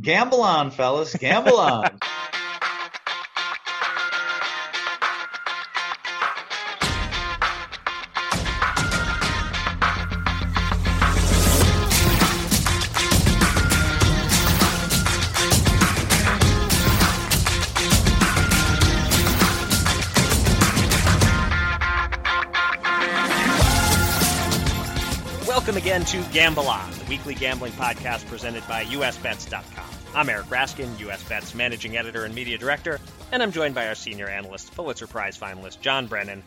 Gamble on, fellas. Gamble on. Welcome again to Gamble On, the weekly gambling podcast presented by USBets.com. I'm Eric Raskin, US Bets managing editor and media director, and I'm joined by our senior analyst, Pulitzer Prize finalist John Brennan.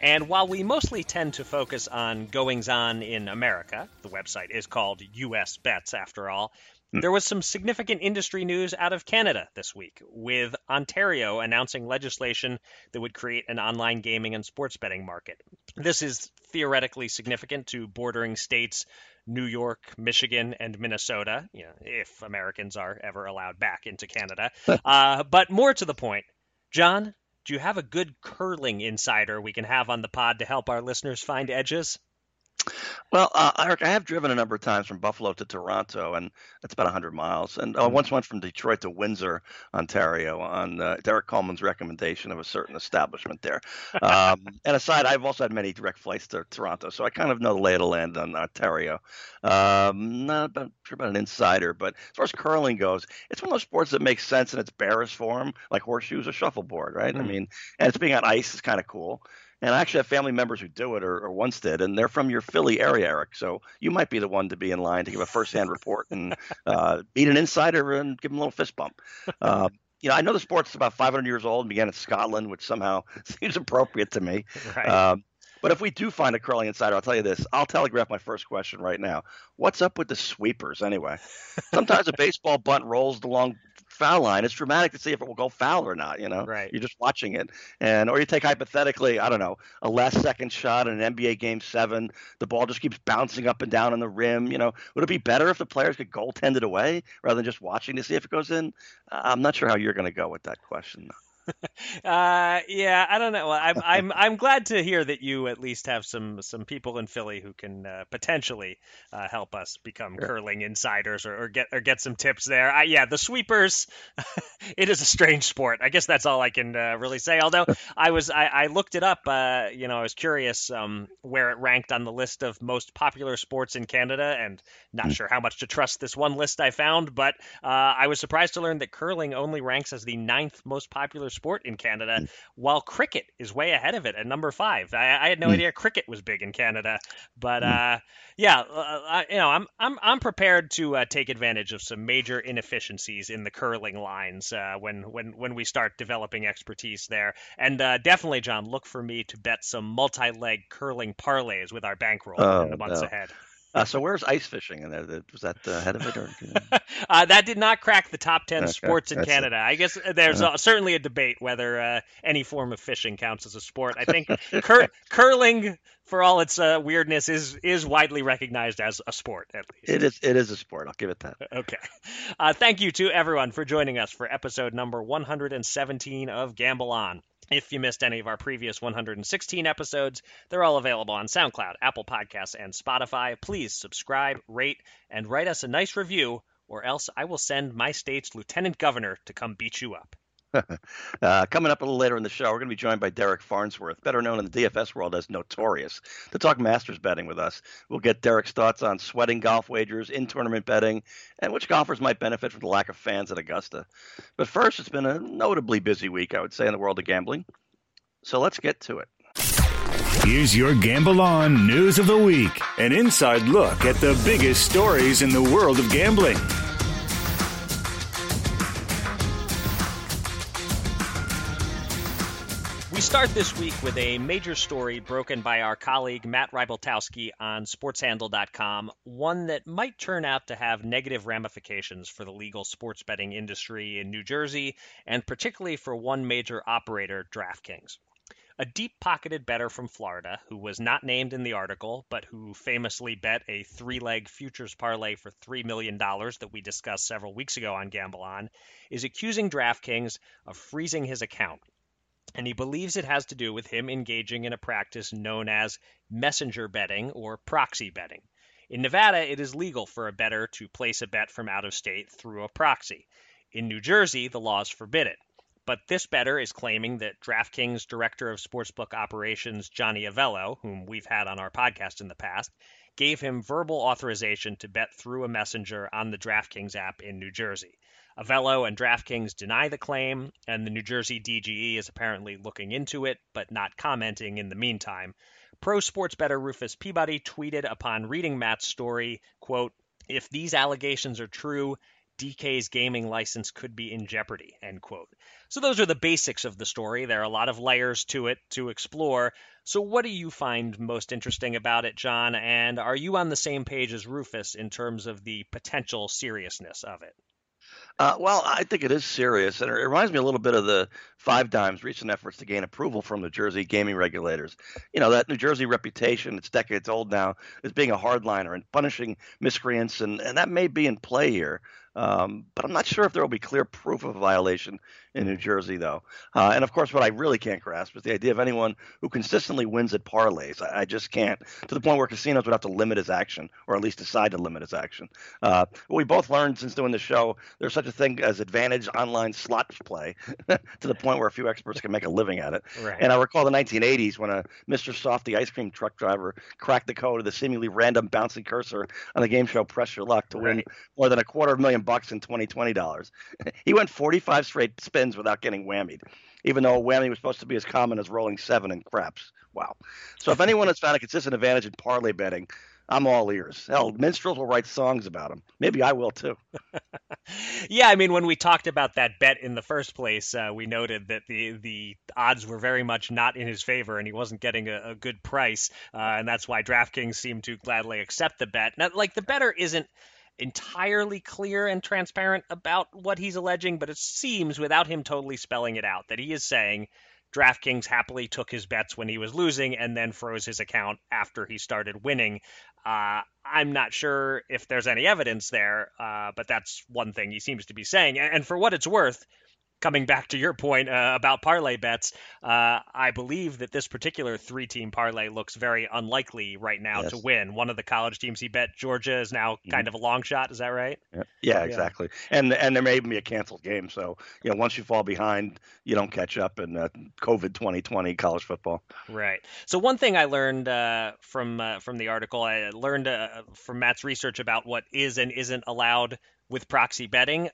And while we mostly tend to focus on goings on in America, the website is called US Bets after all, hmm. there was some significant industry news out of Canada this week, with Ontario announcing legislation that would create an online gaming and sports betting market. This is theoretically significant to bordering states New York, Michigan, and Minnesota, you know, if Americans are ever allowed back into Canada. uh, but more to the point, John, do you have a good curling insider we can have on the pod to help our listeners find edges? Well, uh, Eric, I have driven a number of times from Buffalo to Toronto, and that's about 100 miles. And I uh, once went from Detroit to Windsor, Ontario, on uh, Derek Coleman's recommendation of a certain establishment there. Um, and aside, I've also had many direct flights to Toronto, so I kind of know the lay of the land on Ontario. Um, not about, sure about an insider, but as far as curling goes, it's one of those sports that makes sense in its barest form, like horseshoes or shuffleboard, right? Mm. I mean, and it's being on ice is kind of cool. And I actually have family members who do it or, or, once did, and they're from your Philly area, Eric. So you might be the one to be in line to give a firsthand report and uh, meet an insider and give them a little fist bump. Uh, you know, I know the sport's about 500 years old and began in Scotland, which somehow seems appropriate to me. Right. Um, but if we do find a curling insider, I'll tell you this. I'll telegraph my first question right now. What's up with the sweepers anyway? Sometimes a baseball bunt rolls the long foul line. It's dramatic to see if it will go foul or not. You know, right? You're just watching it, and or you take hypothetically, I don't know, a last second shot in an NBA game seven. The ball just keeps bouncing up and down on the rim. You know, would it be better if the players could goaltend it away rather than just watching to see if it goes in? I'm not sure how you're going to go with that question. Uh, yeah, I don't know. I'm I'm I'm glad to hear that you at least have some some people in Philly who can uh, potentially uh, help us become sure. curling insiders or, or, get or get some tips there. I, yeah, the sweepers. it is a strange sport. I guess that's all I can uh, really say. Although I was I, I looked it up. Uh, you know, I was curious um, where it ranked on the list of most popular sports in Canada, and not mm. sure how much to trust this one list I found. But uh, I was surprised to learn that curling only ranks as the ninth most popular sport in Canada, mm. while cricket is way ahead of it at number five. I, I had no mm. idea cricket was big in Canada, but mm. uh, yeah, uh, I, you know, I'm I'm I'm prepared to uh, take advantage of some major inefficiencies in the curling lines uh, when when when we start developing expertise there, and uh, definitely, John, look for me to bet some multi-leg curling parlays with our bankroll oh, in the months no. ahead. Uh, so where's ice fishing in there? Was that uh, ahead of it? Or, uh, that did not crack the top 10 okay. sports in Canada. It. I guess there's uh-huh. certainly a debate whether uh, any form of fishing counts as a sport. I think cur- curling, for all its uh, weirdness, is is widely recognized as a sport, at least. It is, it is a sport. I'll give it that. Okay. Uh, thank you to everyone for joining us for episode number 117 of Gamble On. If you missed any of our previous 116 episodes, they're all available on SoundCloud, Apple Podcasts, and Spotify. Please subscribe, rate, and write us a nice review, or else I will send my state's lieutenant governor to come beat you up. uh, coming up a little later in the show, we're going to be joined by Derek Farnsworth, better known in the DFS world as Notorious, to talk Masters betting with us. We'll get Derek's thoughts on sweating golf wagers, in tournament betting, and which golfers might benefit from the lack of fans at Augusta. But first, it's been a notably busy week, I would say, in the world of gambling. So let's get to it. Here's your Gamble On News of the Week an inside look at the biggest stories in the world of gambling. Start this week with a major story broken by our colleague Matt Rybaltowski on sportshandle.com, one that might turn out to have negative ramifications for the legal sports betting industry in New Jersey, and particularly for one major operator, DraftKings. A deep pocketed bettor from Florida, who was not named in the article, but who famously bet a three leg futures parlay for $3 million that we discussed several weeks ago on Gamble On, is accusing DraftKings of freezing his account and he believes it has to do with him engaging in a practice known as messenger betting or proxy betting. In Nevada, it is legal for a bettor to place a bet from out of state through a proxy. In New Jersey, the laws forbid it. But this bettor is claiming that DraftKings director of sportsbook operations Johnny Avello, whom we've had on our podcast in the past, gave him verbal authorization to bet through a messenger on the DraftKings app in New Jersey. Avello and DraftKings deny the claim, and the New Jersey DGE is apparently looking into it, but not commenting in the meantime. Pro sports bettor Rufus Peabody tweeted upon reading Matt's story, quote, if these allegations are true, DK's gaming license could be in jeopardy, end quote. So those are the basics of the story. There are a lot of layers to it to explore. So what do you find most interesting about it, John? And are you on the same page as Rufus in terms of the potential seriousness of it? Uh, well, I think it is serious, and it reminds me a little bit of the Five Dimes' recent efforts to gain approval from New Jersey gaming regulators. You know, that New Jersey reputation, it's decades old now, is being a hardliner and punishing miscreants, and, and that may be in play here. Um, but I'm not sure if there will be clear proof of a violation in New Jersey, though. Uh, and of course, what I really can't grasp is the idea of anyone who consistently wins at parlays. I, I, just can't, to the point where casinos would have to limit his action, or at least decide to limit his action. Uh, what we both learned since doing the show, there's such a thing as advantage online slot play, to the point where a few experts can make a living at it. Right. And I recall the 1980s when a Mr. Softee ice cream truck driver cracked the code of the seemingly random bouncy cursor on the game show Press Your Luck to right. win more than a quarter of a million bucks in 2020 dollars. he went 45 straight spins without getting whammied, even though a whammy was supposed to be as common as rolling seven in craps. Wow. So if anyone has found a consistent advantage in parlay betting, I'm all ears. Hell, minstrels will write songs about him. Maybe I will too. yeah, I mean, when we talked about that bet in the first place, uh, we noted that the the odds were very much not in his favor, and he wasn't getting a, a good price, uh, and that's why DraftKings seemed to gladly accept the bet. Now, like the bettor isn't entirely clear and transparent about what he's alleging, but it seems, without him totally spelling it out, that he is saying DraftKings happily took his bets when he was losing and then froze his account after he started winning. Uh, I'm not sure if there's any evidence there, uh, but that's one thing he seems to be saying. And for what it's worth, coming back to your point uh, about parlay bets, uh, I believe that this particular three team parlay looks very unlikely right now yes. to win. One of the college teams he bet, Georgia, is now mm-hmm. kind of a long shot. Is that right? Yeah, yeah exactly. Yeah. And and there may even be a canceled game. So you know, once you fall behind, you don't catch up in uh, COVID 2020 college football. Right. So one thing I learned uh, from uh, from the article, I learned uh, from Matt's research about what is and isn't allowed with proxy betting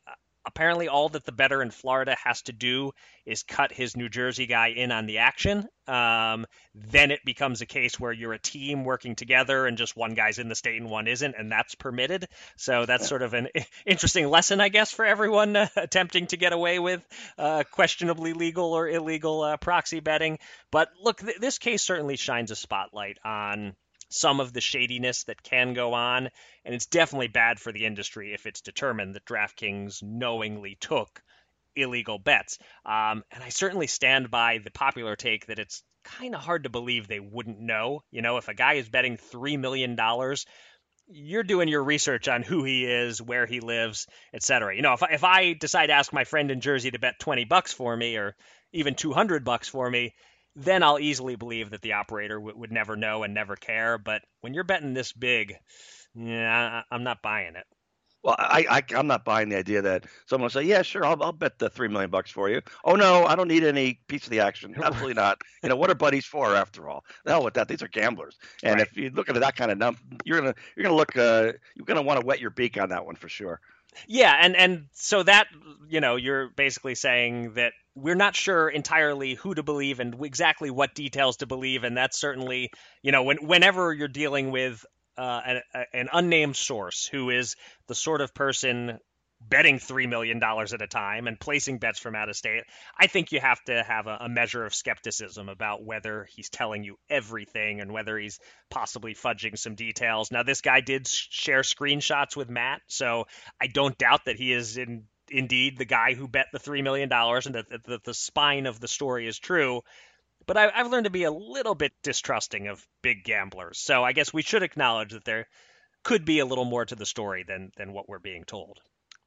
apparently all that the bettor in Florida has to do is cut his New Jersey guy in on the action. Um, then it becomes a case where you're a team working together and just one guy's in the state and one isn't, and that's permitted. So that's sort of an interesting lesson, I guess, for everyone uh, attempting to get away with uh, questionably legal or illegal uh, proxy betting. But look, th- this case certainly shines a spotlight on some of the shadiness that can go on. And it's definitely bad for the industry if it's determined that DraftKings knowingly took illegal bets. Um, and I certainly stand by the popular take that it's kind of hard to believe they wouldn't know. You know, if a guy is betting $3 million, you're doing your research on who he is, where he lives, etc. You know, if I, if I decide to ask my friend in Jersey to bet 20 bucks for me or even 200 bucks for me, then I'll easily believe that the operator w- would never know and never care. But when you're betting this big, yeah, I, am not buying it. Well, I, I am not buying the idea that someone will say, "Yeah, sure, I'll I'll bet the three million bucks for you." Oh no, I don't need any piece of the action. Absolutely not. You know what are buddies for after all? The hell with that. These are gamblers. And right. if you look at that kind of number, you're gonna you're gonna look uh, you're gonna want to wet your beak on that one for sure. Yeah, and and so that you know you're basically saying that we're not sure entirely who to believe and exactly what details to believe, and that's certainly you know when whenever you're dealing with uh, an, an unnamed source who is the sort of person betting $3 million at a time and placing bets from out of state, I think you have to have a, a, measure of skepticism about whether he's telling you everything and whether he's possibly fudging some details. Now, this guy did share screenshots with Matt, so I don't doubt that he is in, indeed the guy who bet the $3 million and that, the spine of the story is true. But I, I've learned to be a little bit distrusting of big gamblers. So I guess we should acknowledge that there could be a little more to the story than, than what we're being told.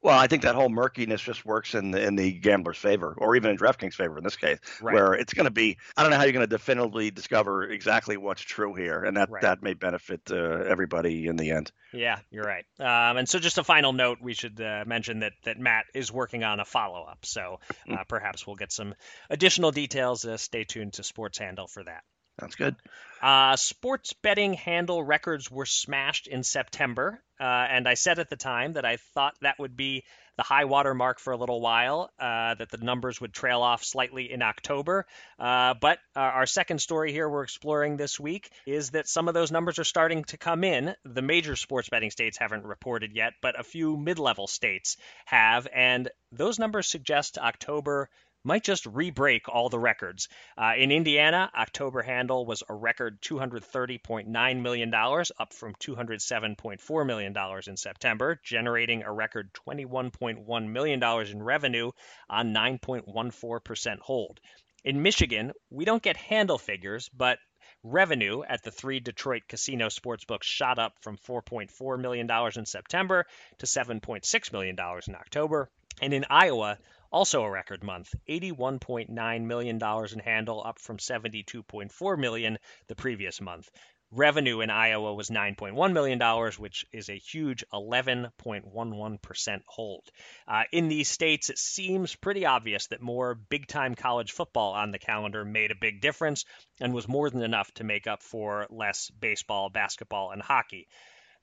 Well, I think that whole murkiness just works in the, in the gambler's favor, or even in DraftKings' favor in this case, Right. where it's going to be. I don't know how you're going to definitively discover exactly what's true here, and that Right. that may benefit uh, everybody in the end. Yeah, you're right. Um, and so, just a final note, we should uh, mention that that Matt is working on a follow up. So uh, perhaps we'll get some additional details. Uh, stay tuned to Sports Handle for that. That's good. Uh, sports betting handle records were smashed in September, uh, and I said at the time that I thought that would be the high water mark for a little while, uh, that the numbers would trail off slightly in October. Uh, but uh, our second story here we're exploring this week is that some of those numbers are starting to come in. The major sports betting states haven't reported yet, but a few mid level states have, and those numbers suggest October might just re-break all the records. Uh, in Indiana, October handle was a record $230.9 million, up from $207.4 million in September, generating a record $21.1 million in revenue on 9.14% hold. In Michigan, we don't get handle figures, but revenue at the three Detroit casino sportsbooks shot up from $4.4 million in September to $7.6 million in October. And in Iowa, also a record month, $81.9 million in handle, up from 72.4 million the previous month. Revenue in Iowa was $9.1 million, which is a huge 11.11% hold. Uh, in these states, it seems pretty obvious that more big time college football on the calendar made a big difference and was more than enough to make up for less baseball, basketball, and hockey.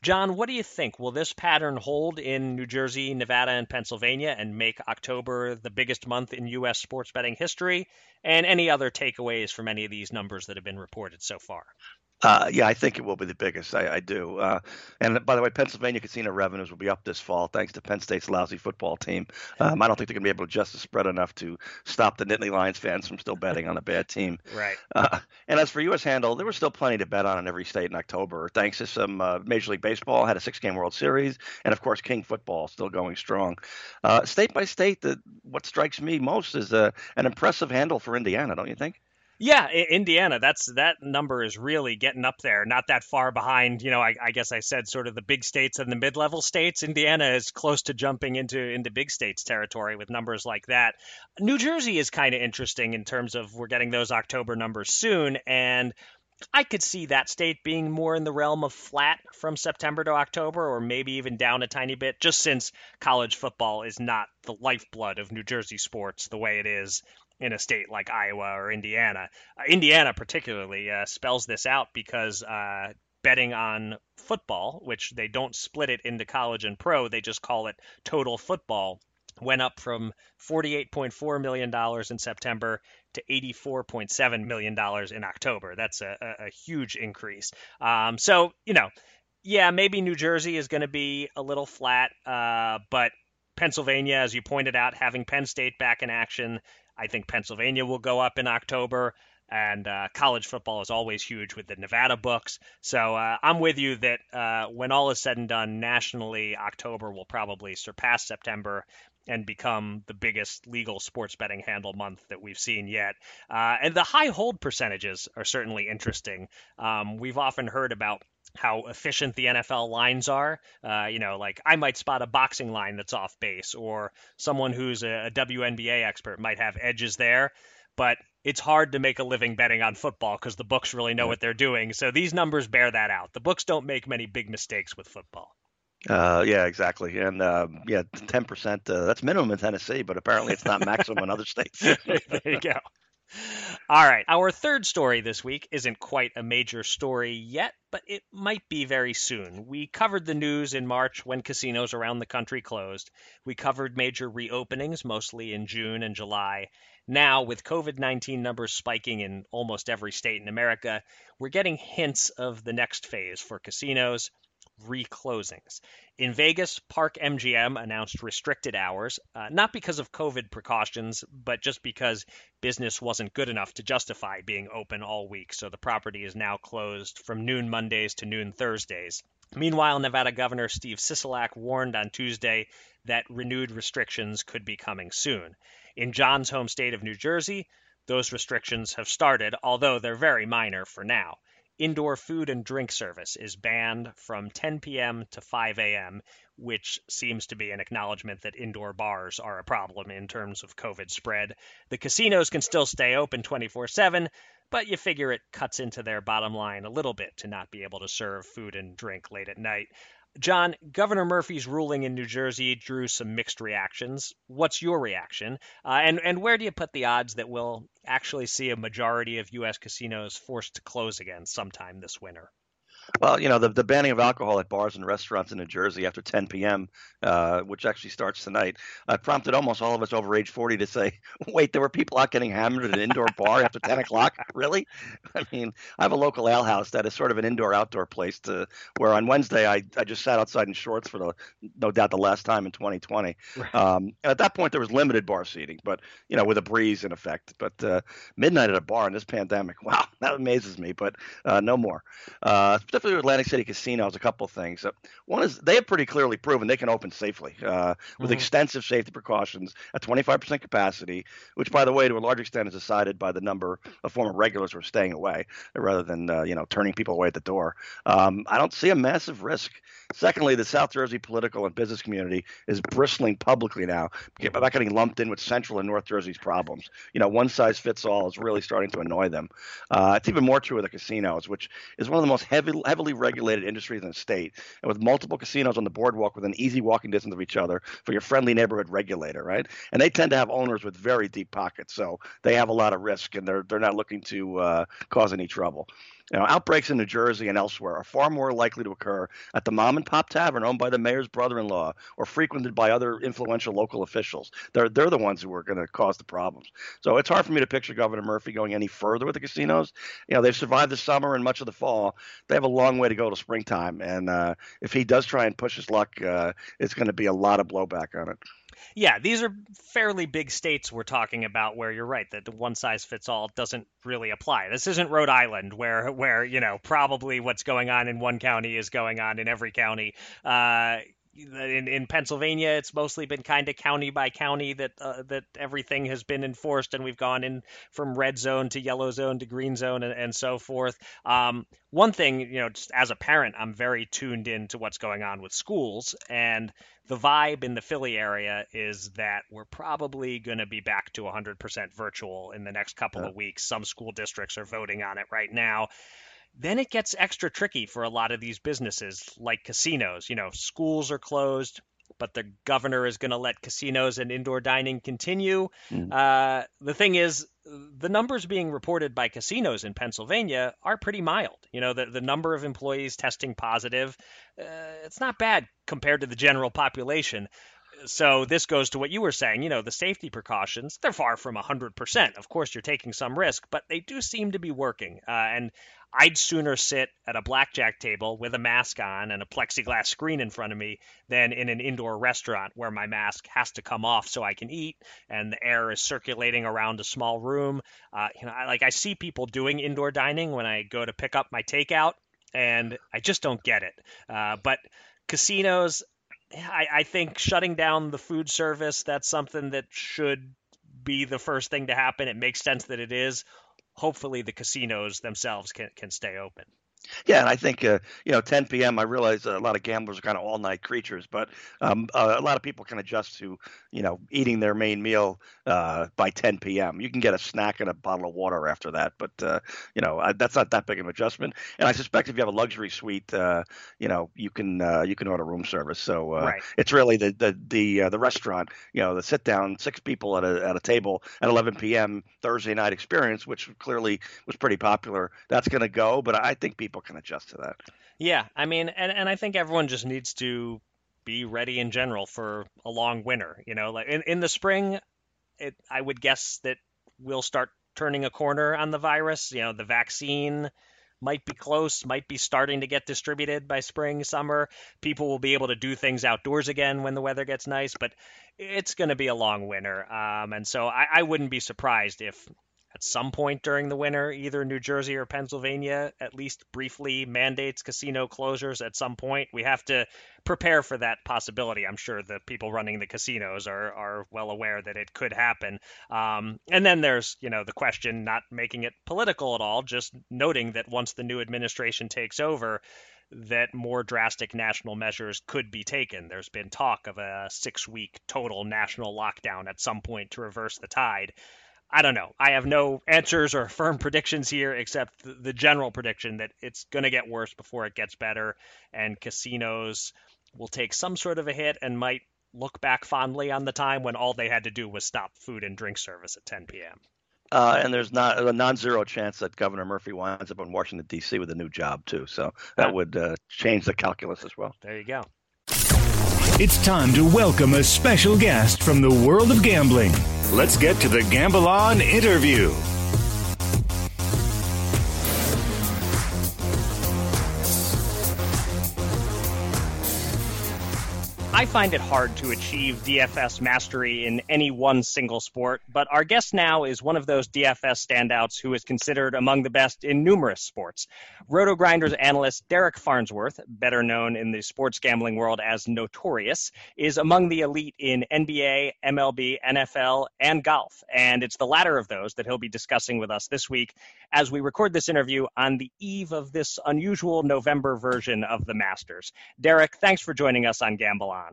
John, what do you think? Will this pattern hold in New Jersey, Nevada, and Pennsylvania and make October the biggest month in U.S. sports betting history? And any other takeaways from any of these numbers that have been reported so far? Uh, yeah, I think it will be the biggest. I, I do. Uh, and by the way, Pennsylvania casino revenues will be up this fall thanks to Penn State's lousy football team. Um, I don't think they're going to be able to adjust the spread enough to stop the Nittany Lions fans from still betting on a bad team. Right. Uh, and as for U.S. handle, there was still plenty to bet on in every state in October, thanks to some uh, Major League Baseball had a six-game World Series, and of course King football still going strong. Uh, state by state, the, what strikes me most is uh, an impressive handle for Indiana, don't you think? Yeah, Indiana. That's that number is really getting up there. Not that far behind. You know, I, I guess I said sort of the big states and the mid-level states. Indiana is close to jumping into into big states territory with numbers like that. New Jersey is kind of interesting in terms of we're getting those October numbers soon, and I could see that state being more in the realm of flat from September to October, or maybe even down a tiny bit, just since college football is not the lifeblood of New Jersey sports the way it is in a state like Iowa or Indiana. Uh, Indiana, particularly, uh, spells this out because uh, betting on football, which they don't split it into college and pro, they just call it total football, went up from $48.4 million in September to $84.7 million in October. That's a, a, a huge increase. Um, so, you know, yeah, maybe New Jersey is going to be a little flat, uh, but Pennsylvania, as you pointed out, having Penn State back in action, I think Pennsylvania will go up in October. And uh, college football is always huge with the Nevada books. So uh, I'm with you that uh, when all is said and done, nationally, October will probably surpass September and become the biggest legal sports betting handle month that we've seen yet. Uh, and the high hold percentages are certainly interesting. Um, we've often heard about how efficient the NFL lines are. Uh, you know, like I might spot a boxing line that's off base, or someone who's a, a WNBA expert might have edges there. But it's hard to make a living betting on football because the books really know what they're doing. So these numbers bear that out. The books don't make many big mistakes with football. Uh, yeah, exactly. And uh, yeah, 10%, uh, that's minimum in Tennessee, but apparently it's not maximum in other states. there you go. All right. Our third story this week isn't quite a major story yet, but it might be very soon. We covered the news in March when casinos around the country closed. We covered major reopenings, mostly in June and July. Now, with COVID 19 numbers spiking in almost every state in America, we're getting hints of the next phase for casinos reclosings. In Vegas, Park MGM announced restricted hours, uh, not because of COVID precautions, but just because business wasn't good enough to justify being open all week. So the property is now closed from noon Mondays to noon Thursdays. Meanwhile, Nevada Governor Steve Sisolak warned on Tuesday that renewed restrictions could be coming soon. In John's home state of New Jersey, those restrictions have started, although they're very minor for now. Indoor food and drink service is banned from 10 p.m. to 5 a.m., which seems to be an acknowledgement that indoor bars are a problem in terms of COVID spread. The casinos can still stay open 24 7, but you figure it cuts into their bottom line a little bit to not be able to serve food and drink late at night. John, Governor Murphy's ruling in New Jersey drew some mixed reactions. What's your reaction? Uh, and, and where do you put the odds that we'll actually see a majority of U.S. casinos forced to close again sometime this winter? Well, you know, the, the banning of alcohol at bars and restaurants in New Jersey after 10 p.m., uh, which actually starts tonight, uh, prompted almost all of us over age 40 to say, wait, there were people out getting hammered at an indoor bar after 10 o'clock? Really? I mean, I have a local ale house that is sort of an indoor outdoor place to where on Wednesday I, I just sat outside in shorts for the, no doubt, the last time in 2020. Right. Um, and at that point, there was limited bar seating, but, you know, with a breeze in effect. But uh, midnight at a bar in this pandemic, wow, that amazes me, but uh, no more. Uh, specifically Atlantic City casinos, a couple of things. Uh, one is they have pretty clearly proven they can open safely uh, with mm-hmm. extensive safety precautions at 25% capacity, which, by the way, to a large extent is decided by the number of former regulars who are staying away rather than uh, you know turning people away at the door. Um, I don't see a massive risk. Secondly, the South Jersey political and business community is bristling publicly now about getting lumped in with Central and North Jersey's problems. You know, one size fits all is really starting to annoy them. Uh, it's even more true with the casinos, which is one of the most heavy, heavily regulated industries in the state, and with multiple casinos on the boardwalk within easy walking distance of each other for your friendly neighborhood regulator, right? And they tend to have owners with very deep pockets, so they have a lot of risk, and they're they're not looking to uh, cause any trouble. You know, outbreaks in New Jersey and elsewhere are far more likely to occur at the mom and pop tavern owned by the mayor's brother-in-law or frequented by other influential local officials. They're they're the ones who are going to cause the problems. So it's hard for me to picture Governor Murphy going any further with the casinos. You know, they've survived the summer and much of the fall. They have a long way to go to springtime, and uh, if he does try and push his luck, uh, it's going to be a lot of blowback on it. Yeah, these are fairly big states we're talking about where you're right that the one size fits all doesn't really apply. This isn't Rhode Island where where, you know, probably what's going on in one county is going on in every county. Uh, in, in Pennsylvania, it's mostly been kind of county by county that uh, that everything has been enforced, and we've gone in from red zone to yellow zone to green zone and, and so forth. Um, one thing, you know, just as a parent, I'm very tuned in to what's going on with schools, and the vibe in the Philly area is that we're probably going to be back to 100% virtual in the next couple yeah. of weeks. Some school districts are voting on it right now then it gets extra tricky for a lot of these businesses like casinos. You know, schools are closed, but the governor is going to let casinos and indoor dining continue. Mm. Uh, the thing is, the numbers being reported by casinos in Pennsylvania are pretty mild. You know, the, the number of employees testing positive, uh, it's not bad compared to the general population. So this goes to what you were saying. You know, the safety precautions, they're far from 100%. Of course, you're taking some risk, but they do seem to be working. Uh, and I'd sooner sit at a blackjack table with a mask on and a plexiglass screen in front of me than in an indoor restaurant where my mask has to come off so I can eat and the air is circulating around a small room. Uh, you know, I, like I see people doing indoor dining when I go to pick up my takeout, and I just don't get it. Uh, but casinos, I, I think shutting down the food service that's something that should be the first thing to happen. It makes sense that it is hopefully the casinos themselves can, can stay open. Yeah, and I think uh, you know 10 p.m. I realize a lot of gamblers are kind of all night creatures, but um, uh, a lot of people can adjust to you know eating their main meal uh, by 10 p.m. You can get a snack and a bottle of water after that, but uh, you know I, that's not that big of an adjustment. And I suspect if you have a luxury suite, uh, you know you can uh, you can order room service. So right. it's really the the the the restaurant, you know, the sit down six people at a at a table at 11 p.m. Thursday night experience, which clearly was pretty popular. That's going to go, but I think people people can adjust to that. Yeah, I mean, and and I think everyone just needs to be ready in general for a long winter. You know, like in, in the spring, it, I would guess that we'll start turning a corner on the virus. You know, the vaccine might be close, might be starting to get distributed by spring, summer. People will be able to do things outdoors again when the weather gets nice, but it's going to be a long winter. Um, and so I, I wouldn't be surprised if at some point during the winter, either New Jersey or Pennsylvania at least briefly mandates casino closures at some point. We have to prepare for that possibility. I'm sure the people running the casinos are are well aware that it could happen. Um, and then there's you know the question, not making it political at all, just noting that once the new administration takes over, that more drastic national measures could be taken. There's been talk of a six week total national lockdown at some point to reverse the tide. I don't know. I have no answers or firm predictions here except the general prediction that it's going to get worse before it gets better, and casinos will take some sort of a hit and might look back fondly on the time when all they had to do was stop food and drink service at 10 p.m. Uh, and there's not a non-zero chance that Governor Murphy winds up in Washington D.C. with a new job too. So that would uh, change the calculus as well. There you go. It's time to welcome a special guest from the world of gambling. Let's get to the Gamble On interview. I find it hard to achieve DFS mastery in any one single sport, but our guest now is one of those DFS standouts who is considered among the best in numerous sports. RotoGrinders analyst Derek Farnsworth, better known in the sports gambling world as Notorious, is among the elite in NBA, MLB, NFL, and golf. And it's the latter of those that he'll be discussing with us this week as we record this interview on the eve of this unusual November version of the Masters. Derek, thanks for joining us on Gamble On.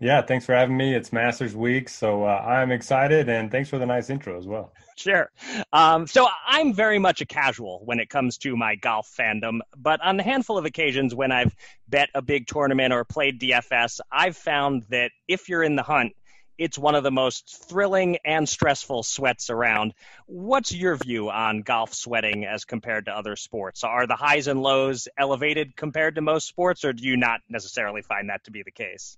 Yeah, thanks for having me. It's Masters Week, so uh, I'm excited, and thanks for the nice intro as well. Sure. Um, so I'm very much a casual when it comes to my golf fandom, but on the handful of occasions when I've bet a big tournament or played DFS, I've found that if you're in the hunt, it's one of the most thrilling and stressful sweats around. What's your view on golf sweating as compared to other sports? Are the highs and lows elevated compared to most sports, or do you not necessarily find that to be the case?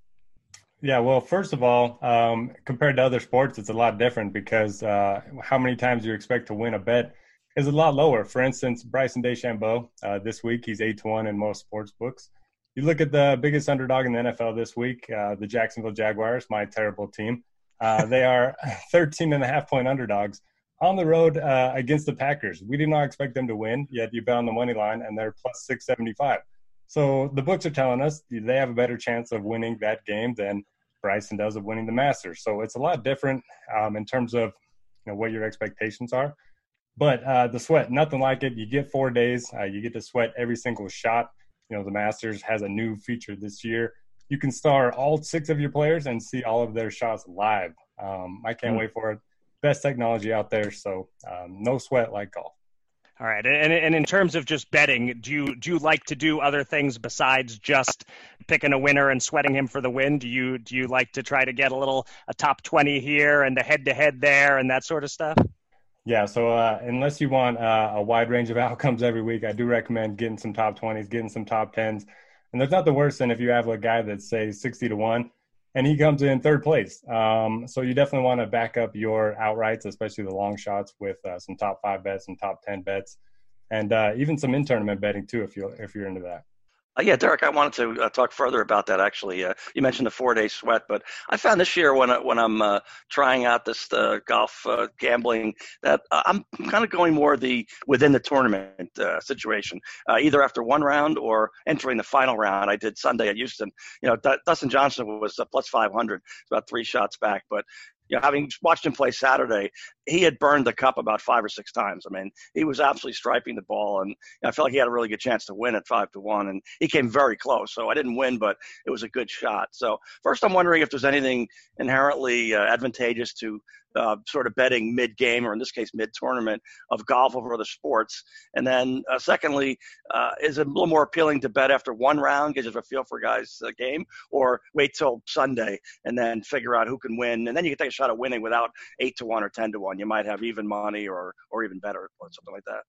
Yeah, well, first of all, um, compared to other sports, it's a lot different because uh, how many times you expect to win a bet is a lot lower. For instance, Bryson DeChambeau, uh, this week he's eight to one in most sports books. You look at the biggest underdog in the NFL this week, uh, the Jacksonville Jaguars, my terrible team. Uh, they are 13 and a half point underdogs on the road uh, against the Packers. We did not expect them to win, yet you bet on the money line and they're plus 675. So the books are telling us they have a better chance of winning that game than Bryson does of winning the Masters. So it's a lot different um, in terms of you know what your expectations are. But uh, the sweat, nothing like it. You get four days. Uh, you get to sweat every single shot. You know the Masters has a new feature this year. You can star all six of your players and see all of their shots live. Um, I can't mm-hmm. wait for it. Best technology out there. So um, no sweat like golf. All right, and and in terms of just betting, do you do you like to do other things besides just picking a winner and sweating him for the win? Do you do you like to try to get a little a top twenty here and a head to head there and that sort of stuff? Yeah, so uh, unless you want uh, a wide range of outcomes every week, I do recommend getting some top twenties, getting some top tens, and there's not the worst than if you have a guy that's say sixty to one and he comes in third place. Um, so you definitely want to back up your outrights, especially the long shots, with uh, some top five bets and top ten bets, and uh, even some in tournament betting too, if you if you're into that. Uh, yeah, Derek, I wanted to uh, talk further about that. Actually, uh, you mentioned the four-day sweat, but I found this year when I, when I'm uh, trying out this uh, golf uh, gambling that I'm kind of going more the within the tournament situation, either after one round or entering the final round. I did Sunday at Houston. You know, D- Dustin Johnson was plus 500, about three shots back, but you know, having watched him play Saturday, he had burned the cup about five or six times. I mean, he was absolutely striping the ball, and I felt like he had a really good chance to win at five to one, and he came very close. So I didn't win, but it was a good shot. So first, I'm wondering if there's anything inherently uh, advantageous to uh, sort of betting mid game, or in this case, mid tournament of golf over other sports. And then, uh, secondly, uh, is it a little more appealing to bet after one round, get you a feel for guys' uh, game, or wait till Sunday and then figure out who can win? And then you can take a shot at winning without eight to one or 10 to one. You might have even money or, or even better, or something like that.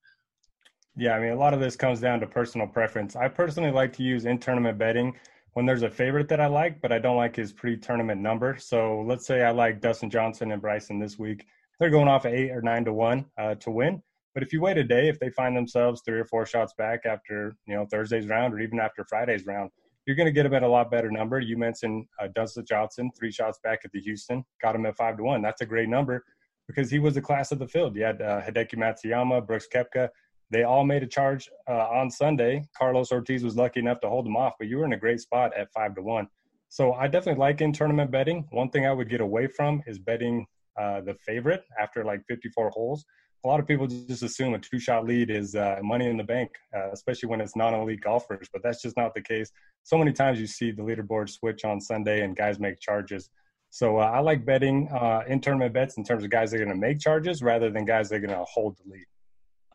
Yeah, I mean, a lot of this comes down to personal preference. I personally like to use in tournament betting when there's a favorite that I like, but I don't like his pre-tournament number. So let's say I like Dustin Johnson and Bryson this week. They're going off eight or nine to one uh, to win. But if you wait a day, if they find themselves three or four shots back after you know Thursday's round or even after Friday's round, you're going to get them at a lot better number. You mentioned uh, Dustin Johnson, three shots back at the Houston, got him at five to one. That's a great number because he was the class of the field. You had uh, Hideki Matsuyama, Brooks Koepka. They all made a charge uh, on Sunday. Carlos Ortiz was lucky enough to hold them off, but you were in a great spot at five to one. So I definitely like in tournament betting. One thing I would get away from is betting uh, the favorite after like 54 holes. A lot of people just assume a two shot lead is uh, money in the bank, uh, especially when it's non elite golfers, but that's just not the case. So many times you see the leaderboard switch on Sunday and guys make charges. So uh, I like betting uh, in tournament bets in terms of guys that are going to make charges rather than guys that are going to hold the lead.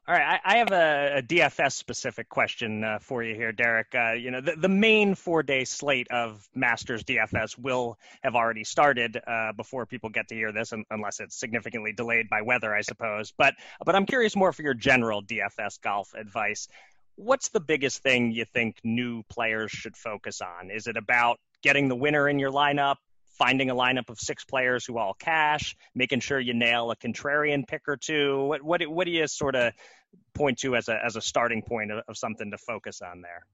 All right, I, I have a, a, DFS specific question uh, for you here, Derek. Uh, you know, the, the main four day slate of Masters DFS will have already started uh, before people get to hear this, unless it's significantly delayed by weather, I suppose. But but I'm curious more for your general DFS golf advice. What's the biggest thing you think new players should focus on? Is it about getting the winner in your lineup, finding a lineup of six players who all cash, making sure you nail a contrarian pick or two? What what, what do you sort of point to as a as a starting point of, of something to focus on there?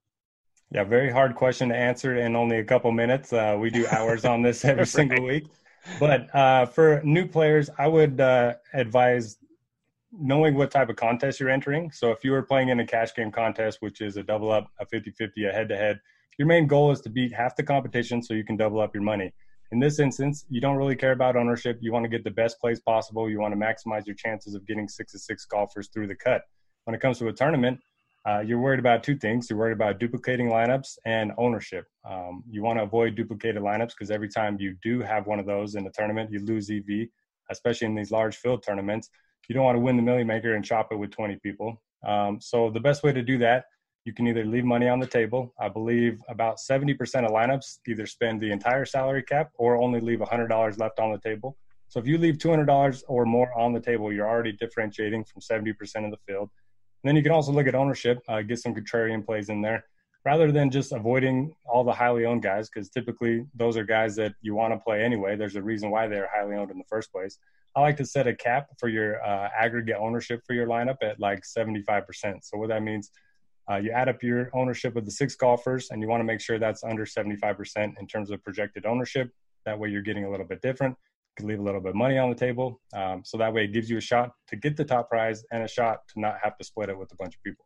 Yeah, very hard question to answer in only a couple minutes. Uh, we do hours on this every right. single week. But uh, for new players, I would uh, advise knowing what type of contest you're entering. So if you were playing in a cash game contest, which is a double up, a 50 50, a head to head, your main goal is to beat half the competition so you can double up your money. In this instance, you don't really care about ownership. You want to get the best plays possible. You want to maximize your chances of getting six to six golfers through the cut. When it comes to a tournament, uh, you're worried about two things. You're worried about duplicating lineups and ownership. Um, you want to avoid duplicated lineups because every time you do have one of those in a tournament, you lose EV, especially in these large field tournaments. You don't want to win the million maker and chop it with 20 people. Um, so the best way to do that you can either leave money on the table. I believe about 70% of lineups either spend the entire salary cap or only leave $100 left on the table. So if you leave $200 or more on the table, you're already differentiating from 70% of the field. And then you can also look at ownership, uh, get some contrarian plays in there, rather than just avoiding all the highly owned guys, because typically those are guys that you want to play anyway. There's a reason why they're highly owned in the first place. I like to set a cap for your uh, aggregate ownership for your lineup at like 75%. So what that means – uh, you add up your ownership of the six golfers, and you want to make sure that's under 75% in terms of projected ownership. That way, you're getting a little bit different. You can leave a little bit of money on the table. Um, so that way, it gives you a shot to get the top prize and a shot to not have to split it with a bunch of people.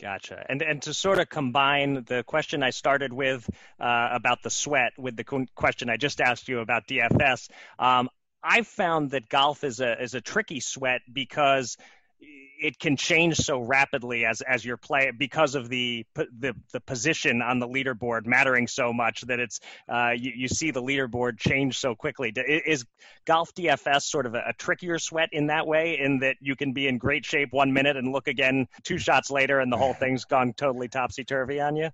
Gotcha. And and to sort of combine the question I started with uh, about the sweat with the question I just asked you about DFS, um, I've found that golf is a is a tricky sweat because it can change so rapidly as as your play because of the the the position on the leaderboard mattering so much that it's uh, you, you see the leaderboard change so quickly. Is golf DFS sort of a, a, trickier sweat in that way, in that you can be in great shape one minute and look again two shots later, and the whole thing's gone totally topsy turvy on you?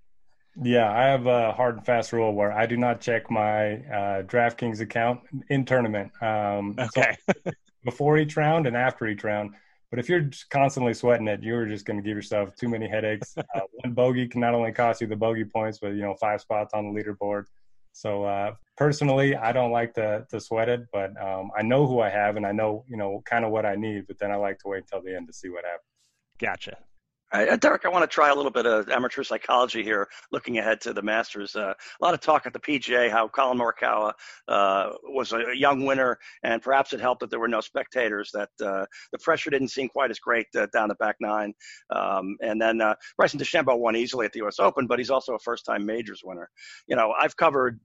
Yeah, I have a hard and fast rule where I do not check my uh, DraftKings account in tournament. Um, okay. So before each round and after each round. But if you're constantly sweating it, you're just going to give yourself too many headaches. Uh, one bogey can not only cost you the bogey points, but you know five spots on the leaderboard. So uh, personally, I don't like to to sweat it, but um, I know who I have and I know you know kind of what I need. But then I like to wait until the end to see what happens. Gotcha. Uh, Derek, I want to try a little bit of amateur psychology here, looking ahead to the Masters. Uh, a lot of talk at the PGA how Collin Morikawa uh, was a young winner, and perhaps it helped that there were no spectators. That uh, the pressure didn't seem quite as great uh, down the back nine. Um, and then uh, Bryson DeChambeau won easily at the U.S. Open, but he's also a first-time majors winner. You know, I've covered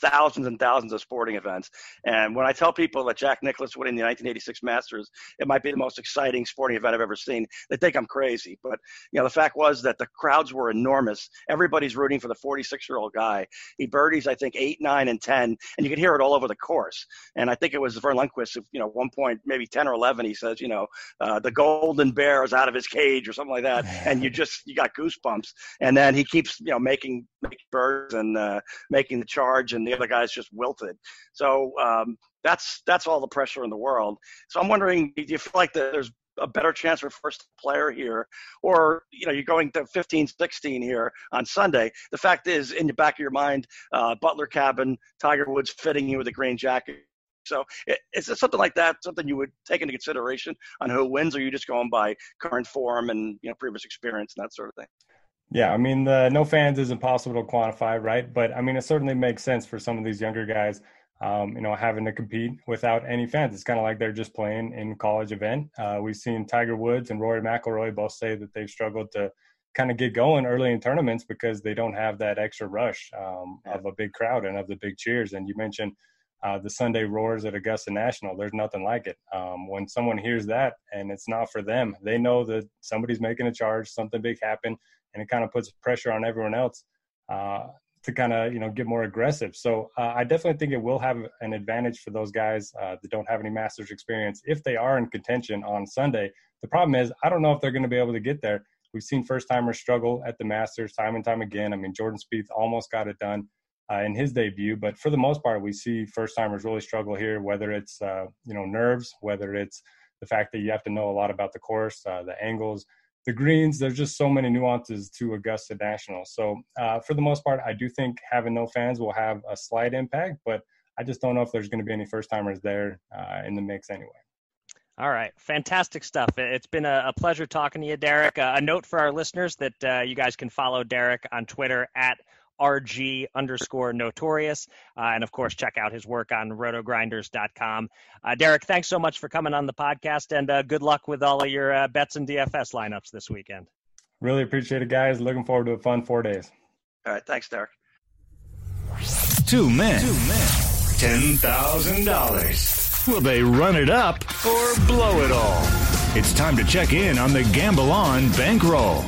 thousands and thousands of sporting events. And when I tell people that Jack Nicklaus winning the 1986 Masters, it might be the most exciting sporting event I've ever seen, they think I'm crazy. But you know, the fact was that the crowds were enormous. Everybody's rooting for the 46 year old guy. He birdies, I think, eight, nine, and 10, and you could hear it all over the course. And I think it was Verne Lundquist, you know, one point, maybe 10 or 11, he says, you know, uh, the golden bear is out of his cage or something like that. And you just, you got goosebumps. And then he keeps, you know, making, making birds and uh, making the charge and the other guys just wilted. So um, that's that's all the pressure in the world. So I'm wondering, do you feel like there's a better chance for first player here or you know you're going to 15 16 here on sunday the fact is in the back of your mind uh, butler cabin tiger woods fitting you with a green jacket so is it something like that something you would take into consideration on who wins or are you just going by current form and you know previous experience and that sort of thing yeah, I mean, the no fans is impossible to quantify, right? But I mean, it certainly makes sense for some of these younger guys. um, you know, having to compete without any fans. It's kind of like they're just playing in college event. Uh, we've seen Tiger Woods and Rory McIlroy both say that they've struggled to kind of get going early in tournaments because they don't have that extra rush um, of a big crowd and of the big cheers. And you mentioned uh, the Sunday roars at Augusta National. There's nothing like it. Um, when someone hears that and it's not for them, they know that somebody's making a charge, something big happened, and it kind of puts pressure on everyone else uh, to kind of you know get more aggressive. So uh, I definitely think it will have an advantage for those guys uh, that don't have any Masters experience if they are in contention on Sunday. The problem is I don't know if they're going to be able to get there We've seen first timers struggle at the Masters time and time again. I mean, Jordan Spieth almost got it done uh, in his debut, but for the most part, we see first timers really struggle here. Whether it's uh, you know nerves, whether it's the fact that you have to know a lot about the course, uh, the angles, the greens. There's just so many nuances to Augusta National. So uh, for the most part, I do think having no fans will have a slight impact, but I just don't know if there's going to be any first timers there uh, in the mix anyway. All right, fantastic stuff. It's been a, pleasure talking to you, Derek. Uh, a note for our listeners that uh, you guys can follow Derek on Twitter at RG underscore notorious. Uh, and of course, check out his work on rotogrinders.com. Uh, Derek, thanks so much for coming on the podcast and uh, good luck with all of your uh, bets and DFS lineups this weekend. Really appreciate it, guys. Looking forward to a fun four days. All right. Thanks, Derek. Two men. Two men. $10,000. Will they run it up or blow it all? It's time to check in on the Gamble On bankroll.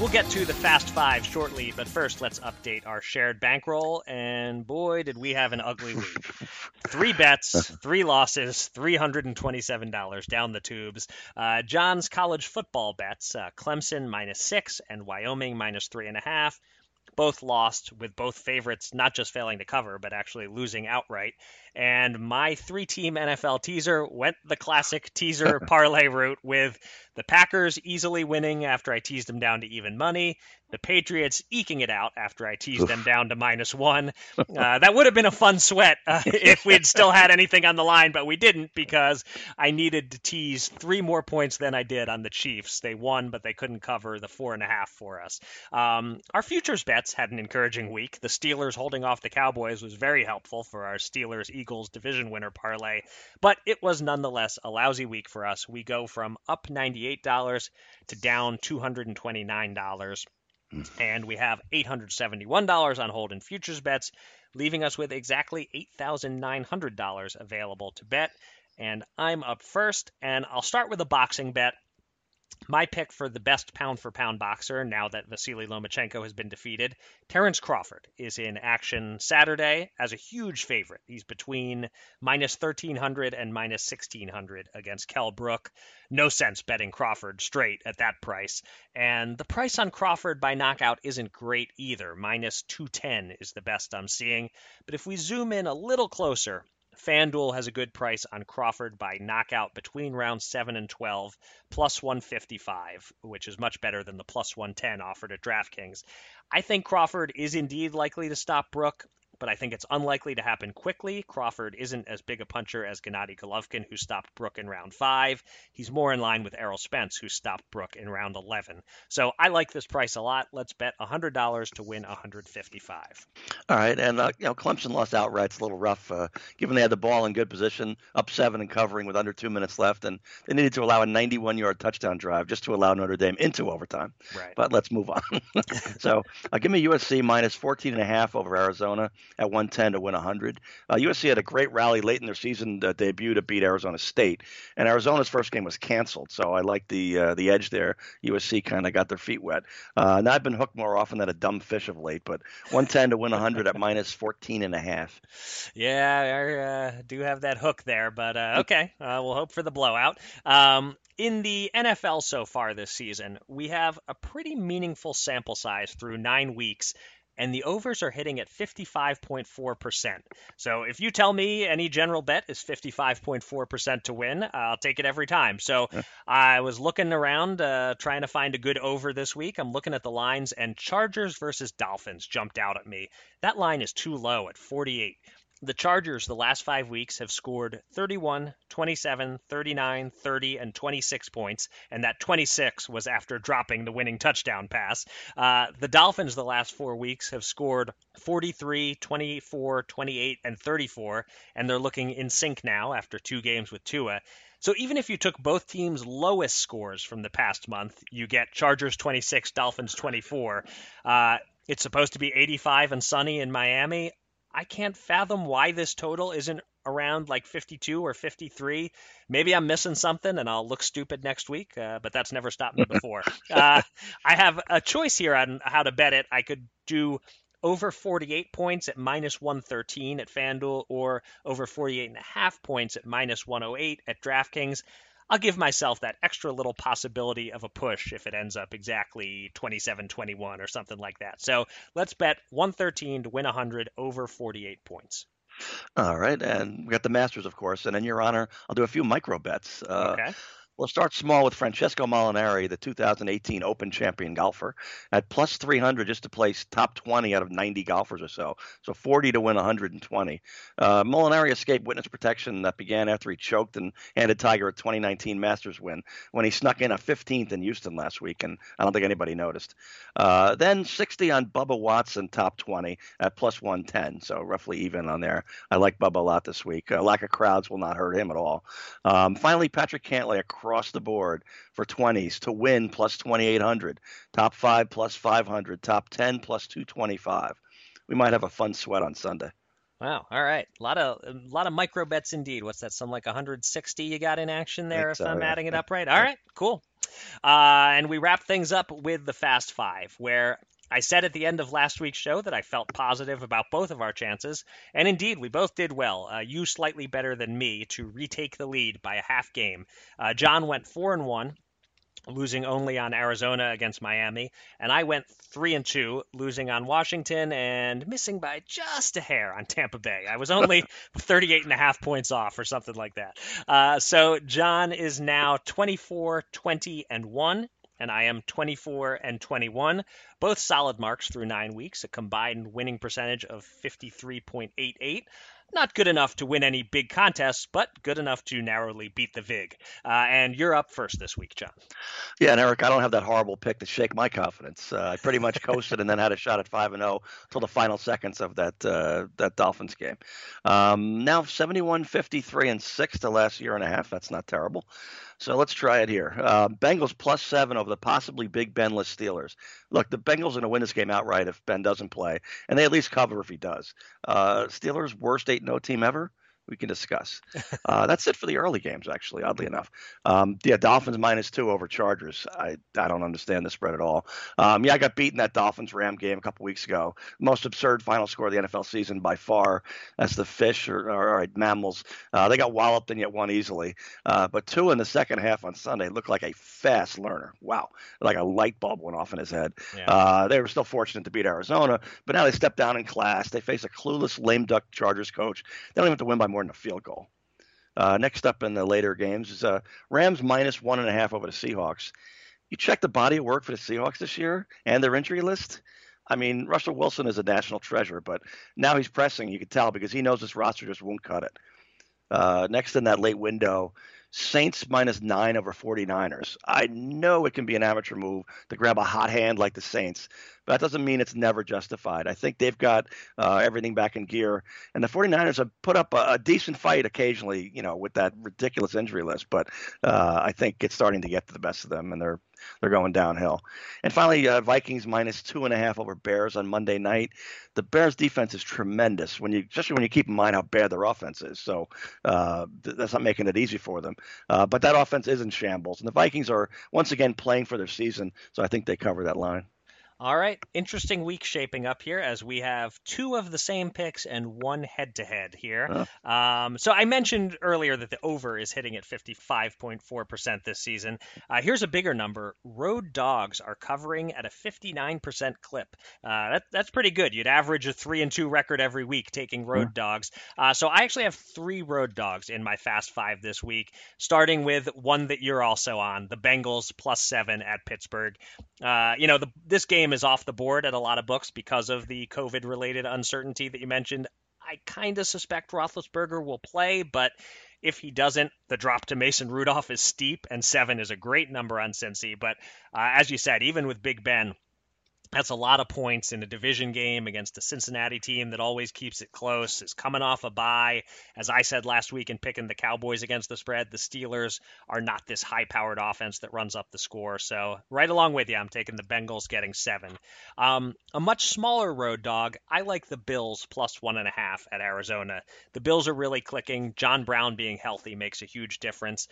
We'll get to the Fast Five shortly, but first let's update our shared bankroll. And boy, did we have an ugly week. three bets, three losses, $327 down the tubes. Uh, John's college football bets uh, Clemson minus six and Wyoming minus three and a half both lost with both favorites not just failing to cover but actually losing outright and my three team NFL teaser went the classic teaser parlay route with the Packers easily winning after I teased them down to even money. The Patriots eking it out after I teased Oof. them down to minus one. Uh, that would have been a fun sweat uh, if we'd still had anything on the line, but we didn't because I needed to tease three more points than I did on the Chiefs. They won, but they couldn't cover the four and a half for us. Um, our futures bets had an encouraging week. The Steelers holding off the Cowboys was very helpful for our Steelers Eagles division winner parlay, but it was nonetheless a lousy week for us. We go from up $98 to down $229. Hmm. And we have $871 on hold in futures bets, leaving us with exactly $8,900 available to bet. And I'm up first, and I'll start with a boxing bet. My pick for the best pound for pound boxer, now that Vasily Lomachenko has been defeated, Terence Crawford is in action Saturday as a huge favorite. He's between minus 1300 and minus 1600 against Kell Brook. No sense betting Crawford straight at that price. And the price on Crawford by knockout isn't great either. Minus 210 is the best I'm seeing. But if we zoom in a little closer, FanDuel has a good price on Crawford by knockout between rounds 7 and 12, plus 155, which is much better than the plus 110 offered at DraftKings. I think Crawford is indeed likely to stop Brook but I think it's unlikely to happen quickly. Crawford isn't as big a puncher as Gennady Golovkin, who stopped Brook in round five. He's more in line with Errol Spence, who stopped Brook in round 11. So I like this price a lot. Let's bet $100 to win 155 All right. And, uh, you know, Clemson lost outright. It's a little rough, uh, given they had the ball in good position, up seven and covering with under two minutes left. And they needed to allow a 91 yard touchdown drive just to allow Notre Dame into overtime. Right. But let's move on. so uh, give me USC minus 14 and a half over Arizona at 110 to win 100. Uh, USC had a great rally late in their season uh, debut to beat Arizona State, and Arizona's first game was canceled. So I like the uh, the edge there. USC kind of got their feet wet. Uh, now I've been hooked more often than a dumb fish of late, but 110 to win 100 at minus 14 and a half. Yeah, I uh, do have that hook there, but uh, okay, we'll hope for the blowout. Um, in the NFL so far this season, we have a pretty meaningful sample size through nine weeks and the overs are hitting at 55.4%. So if you tell me any general bet is 55.4% to win, I'll take it every time. So I was looking around uh, trying to find a good over this week. I'm looking at the lines, and Chargers versus Dolphins jumped out at me. That line is too low at 48. The Chargers, the last five weeks, have scored 31, 27, 39, 30, and 26 points, and that 26 was after dropping the winning touchdown pass. Uh, the Dolphins, the last four weeks, have scored 43, 24, 28, and 34, and they're looking in sync now after two games with Tua. So even if you took both teams' lowest scores from the past month, you get Chargers 26, Dolphins 24. Uh, it's supposed to be 85 and sunny in Miami. I can't fathom why this total isn't around like 52 or 53. Maybe I'm missing something and I'll look stupid next week, uh, but that's never stopped me before. uh, I have a choice here on how to bet it. I could do over 48 points at minus 113 at FanDuel or over 48 and a half points at minus 108 at DraftKings. I'll give myself that extra little possibility of a push if it ends up exactly 27 21 or something like that. So let's bet 113 to win 100 over 48 points. All right, and we got the Masters, of course, and in your honor, I'll do a few micro bets. Uh, okay. We'll start small with Francesco Molinari, the 2018 Open champion golfer, at plus 300 just to place top 20 out of 90 golfers or so. So 40 to win 120. Uh, Molinari escaped witness protection that began after he choked and handed Tiger a 2019 Masters win when he snuck in a 15th in Houston last week, and I don't think anybody noticed. Uh, then 60 on Bubba Watson, top 20 at plus 110, so roughly even on there. I like Bubba a lot this week. Uh, lack of crowds will not hurt him at all. Um, finally, Patrick Cantlay across the board for 20s to win plus 2800, top 5 plus 500, top 10 plus 225. We might have a fun sweat on Sunday. Wow. All right. A lot of a lot of micro bets indeed. What's that? Some like 160 you got in action there, if so, I'm yeah. adding it up right. All right. Cool. Uh, and we wrap things up with the Fast Five, where I said at the end of last week's show that I felt positive about both of our chances, and indeed, we both did well. Uh, you slightly better than me to retake the lead by a half game. Uh, John went four and one, losing only on Arizona against Miami, and I went three and two, losing on Washington and missing by just a hair on Tampa Bay. I was only 38 and a half points off or something like that. Uh, so John is now 24, 20, and one and I am 24 and 21, both solid marks through nine weeks, a combined winning percentage of 53.88. Not good enough to win any big contests, but good enough to narrowly beat the VIG. Uh, and you're up first this week, John. Yeah, and Eric, I don't have that horrible pick to shake my confidence. Uh, I pretty much coasted and then had a shot at five and zero oh till the final seconds of that uh, that Dolphins game. Um, now 71, 53, and six the last year and a half. That's not terrible. So let's try it here. Uh, Bengals plus seven over the possibly Big Benless Steelers. Look, the Bengals are going to win this game outright if Ben doesn't play, and they at least cover if he does. Uh, Steelers worst eight no team ever we can discuss. Uh, that's it for the early games, actually. Oddly enough, um, yeah, Dolphins minus Tua over Chargers. I I don't understand the spread at all. Um, yeah, I got beaten that Dolphins Ram game a couple weeks ago. Most absurd final score of the NFL season by far. That's the fish or, or, or mammals. Uh, they got walloped and yet won easily. Uh, but two in the second half on Sunday looked like a fast learner. Wow, like a light bulb went off in his head. Yeah. Uh, they were still fortunate to beat Arizona, but now they step down in class. They face a clueless lame duck Chargers coach. They don't even have to win by more more than a field goal. Uh, next up in the later games is uh, Rams minus one and a half over the Seahawks. You check the body of work for the Seahawks this year and their injury list. I mean, Russell Wilson is a national treasure, but now he's pressing. You can tell because he knows this roster just won't cut it. Uh, next in that late window, Saints minus nine over 49ers. I know it can be an amateur move to grab a hot hand like the Saints, but that doesn't mean it's never justified. I think they've got uh, everything back in gear, and the 49ers have put up a, a, decent fight occasionally, you know, with that ridiculous injury list, but uh, I think it's starting to get to the best of them, and they're they're going downhill. And finally, uh, Vikings minus two and a half over Bears on Monday night. The Bears defense is tremendous when you, especially when you keep in mind how bad their offense is. So uh, th- that's not making it easy for them. Uh, but that offense is in shambles, and the Vikings are once again playing for their season. So I think they cover that line. All right, interesting week shaping up here as we have two of the same picks and one head to head here. Um, so I mentioned earlier that the over is hitting at 55.4% this season. Uh, here's a bigger number road dogs are covering at a 59% clip. Uh, that, that's pretty good. You'd average a 3 and 2 record every week taking road dogs. Uh, so I actually have three road dogs in my Fast Five this week, starting with one that you're also on the Bengals plus seven at Pittsburgh. Uh, you know, the, this game is off the board at a lot of books because of the COVID related uncertainty that you mentioned. I kind of suspect Roethlisberger will play, but if he doesn't, the drop to Mason Rudolph is steep, and seven is a great number on Cincy. But uh, as you said, even with Big Ben, that's a lot of points in a division game against a Cincinnati team that always keeps it close, is coming off a bye. As I said last week in picking the Cowboys against the spread, the Steelers are not this high powered offense that runs up the score. So, right along with you, I'm taking the Bengals getting seven. Um, a much smaller road dog, I like the Bills plus one and a half at Arizona. The Bills are really clicking. John Brown being healthy makes a huge difference.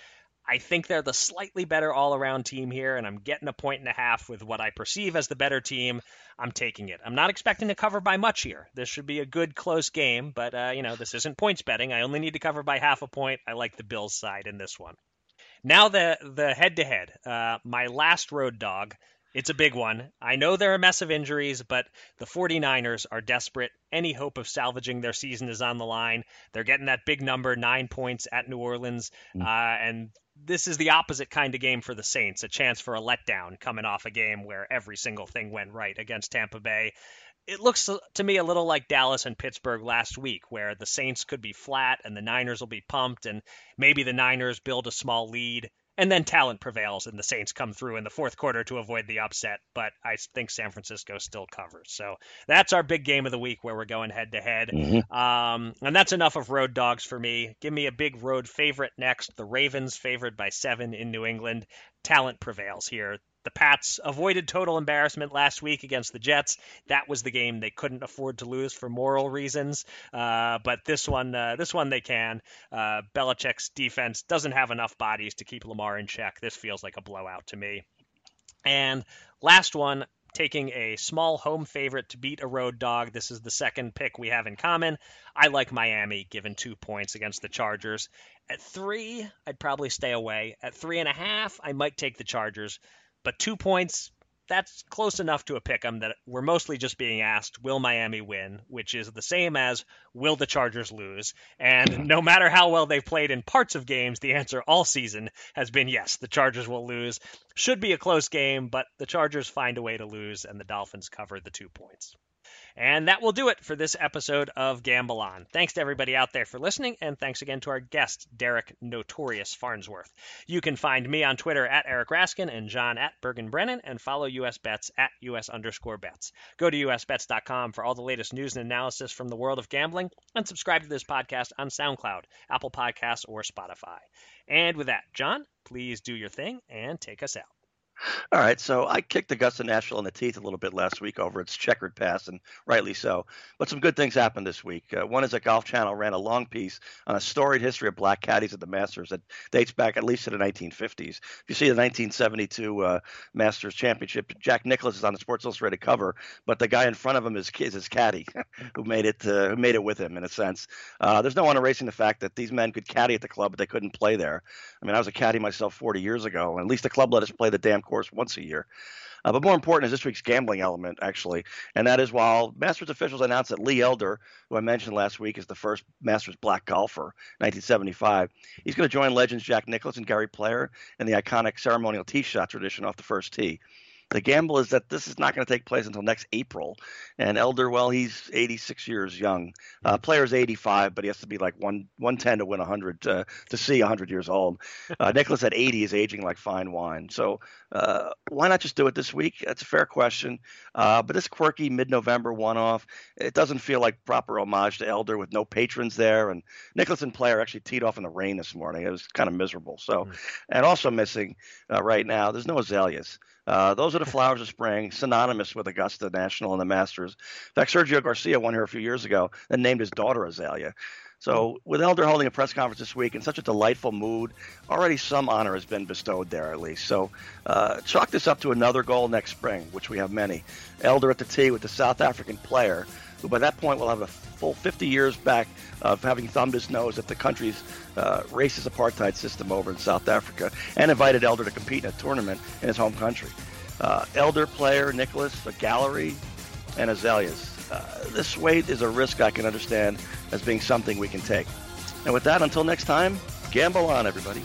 I think they're the slightly better all around team here, and I'm getting a point and a half with what I perceive as the better team. I'm taking it. I'm not expecting to cover by much here. This should be a good, close game, but, uh, you know, this isn't points betting. I only need to cover by half a point. I like the Bills side in this one. Now, the, the head to head. My last road dog. It's a big one. I know they're a mess of injuries, but the 49ers are desperate. Any hope of salvaging their season is on the line. They're getting that big number, nine points at New Orleans, uh, and this is the opposite kind of game for the Saints, a chance for a letdown coming off a game where every single thing went right against Tampa Bay. It looks to me a little like Dallas and Pittsburgh last week, where the Saints could be flat and the Niners will be pumped, and maybe the Niners build a small lead and then talent prevails and the Saints come through in the fourth quarter to avoid the upset. But I think San Francisco still covers. So that's our big game of the week where we're going head to head. Um, and that's enough of road dogs for me. Give me a big road favorite next. The Ravens favored by seven in New England. Talent prevails here. The Pats avoided total embarrassment last week against the Jets. That was the game they couldn't afford to lose for moral reasons. Uh, but this one, uh, this one they can. Uh, Belichick's defense doesn't have enough bodies to keep Lamar in check. This feels like a blowout to me. And last one, taking a small home favorite to beat a road dog. This is the second pick we have in common. I like Miami, given two points against the Chargers. At three, I'd probably stay away. At three and a half, I might take the Chargers. But two points, that's close enough to a pick 'em that we're mostly just being asked, will Miami win? Which is the same as, will the Chargers lose? And no matter how well they've played in parts of games, the answer all season has been yes, the Chargers will lose. Should be a close game, but the Chargers find a way to lose, and the Dolphins cover the two points. And that will do it for this episode of Gamble On. Thanks to everybody out there for listening, and thanks again to our guest, Derek Notorious Farnsworth. You can find me on Twitter at Eric Raskin and John at Bergen Brennan, and follow US Bets at US underscore bets. Go to usbets.com for all the latest news and analysis from the world of gambling, and subscribe to this podcast on SoundCloud, Apple Podcasts, or Spotify. And with that, John, please do your thing and take us out. All right, so I kicked Augusta National in the teeth a little bit last week over its checkered past, and rightly so. But some good things happened this week. Uh, one is that Golf Channel ran a long piece on a storied history of black caddies at the Masters that dates back at least to the 1950s. If you see the 1972 uh, Masters Championship, Jack Nicklaus is on the Sports Illustrated cover, but the guy in front of him is, is his caddy, who made it uh, who made it with him in a sense. Uh, there's no one erasing the fact that these men could caddy at the club, but they couldn't play there. I mean, I was a caddy myself 40 years ago, and at least the club let us play the damn course once a year. Uh, but more important is this week's gambling element, actually. And that is while Masters officials announced that Lee Elder, who I mentioned last week is the first Masters black golfer, 1975, he's going to join legends Jack Nicklaus and Gary Player in the iconic ceremonial tee shot tradition off the first tee. The gamble is that this is not going to take place until next April. And Elder, well, he's 86 years young. Uh, player's 85, but he has to be like one 110 to win 100 uh, to see 100 years old. Uh, Nicklaus at 80 is aging like fine wine. So uh, why not just do it this week? That's a fair question. Uh, but this quirky mid-November one-off, it doesn't feel like proper homage to Elder with no patrons there. And Nicklaus and Player actually teed off in the rain this morning. It was kind of miserable. So, mm. and also missing uh, right now, there's no azaleas. Uh, those are the flowers of spring, synonymous with Augusta National and the Masters. In fact, Sergio Garcia won here a few years ago and named his daughter Azalea. So, with Elder holding a press conference this week in such a delightful mood, already some honor has been bestowed there at least. So, uh, chalk this up to another goal next spring, which we have many. Elder at the tee with the South African player, who by that point will have a full 50 years back of having thumbed his nose at the country's uh, racist apartheid system over in South Africa, and invited Elder to compete in a tournament in his home country. Uh, Elder player Nicklaus, a gallery, and azaleas. Uh, this weight is a risk I can understand as being something we can take. And with that, until next time, gamble on, everybody.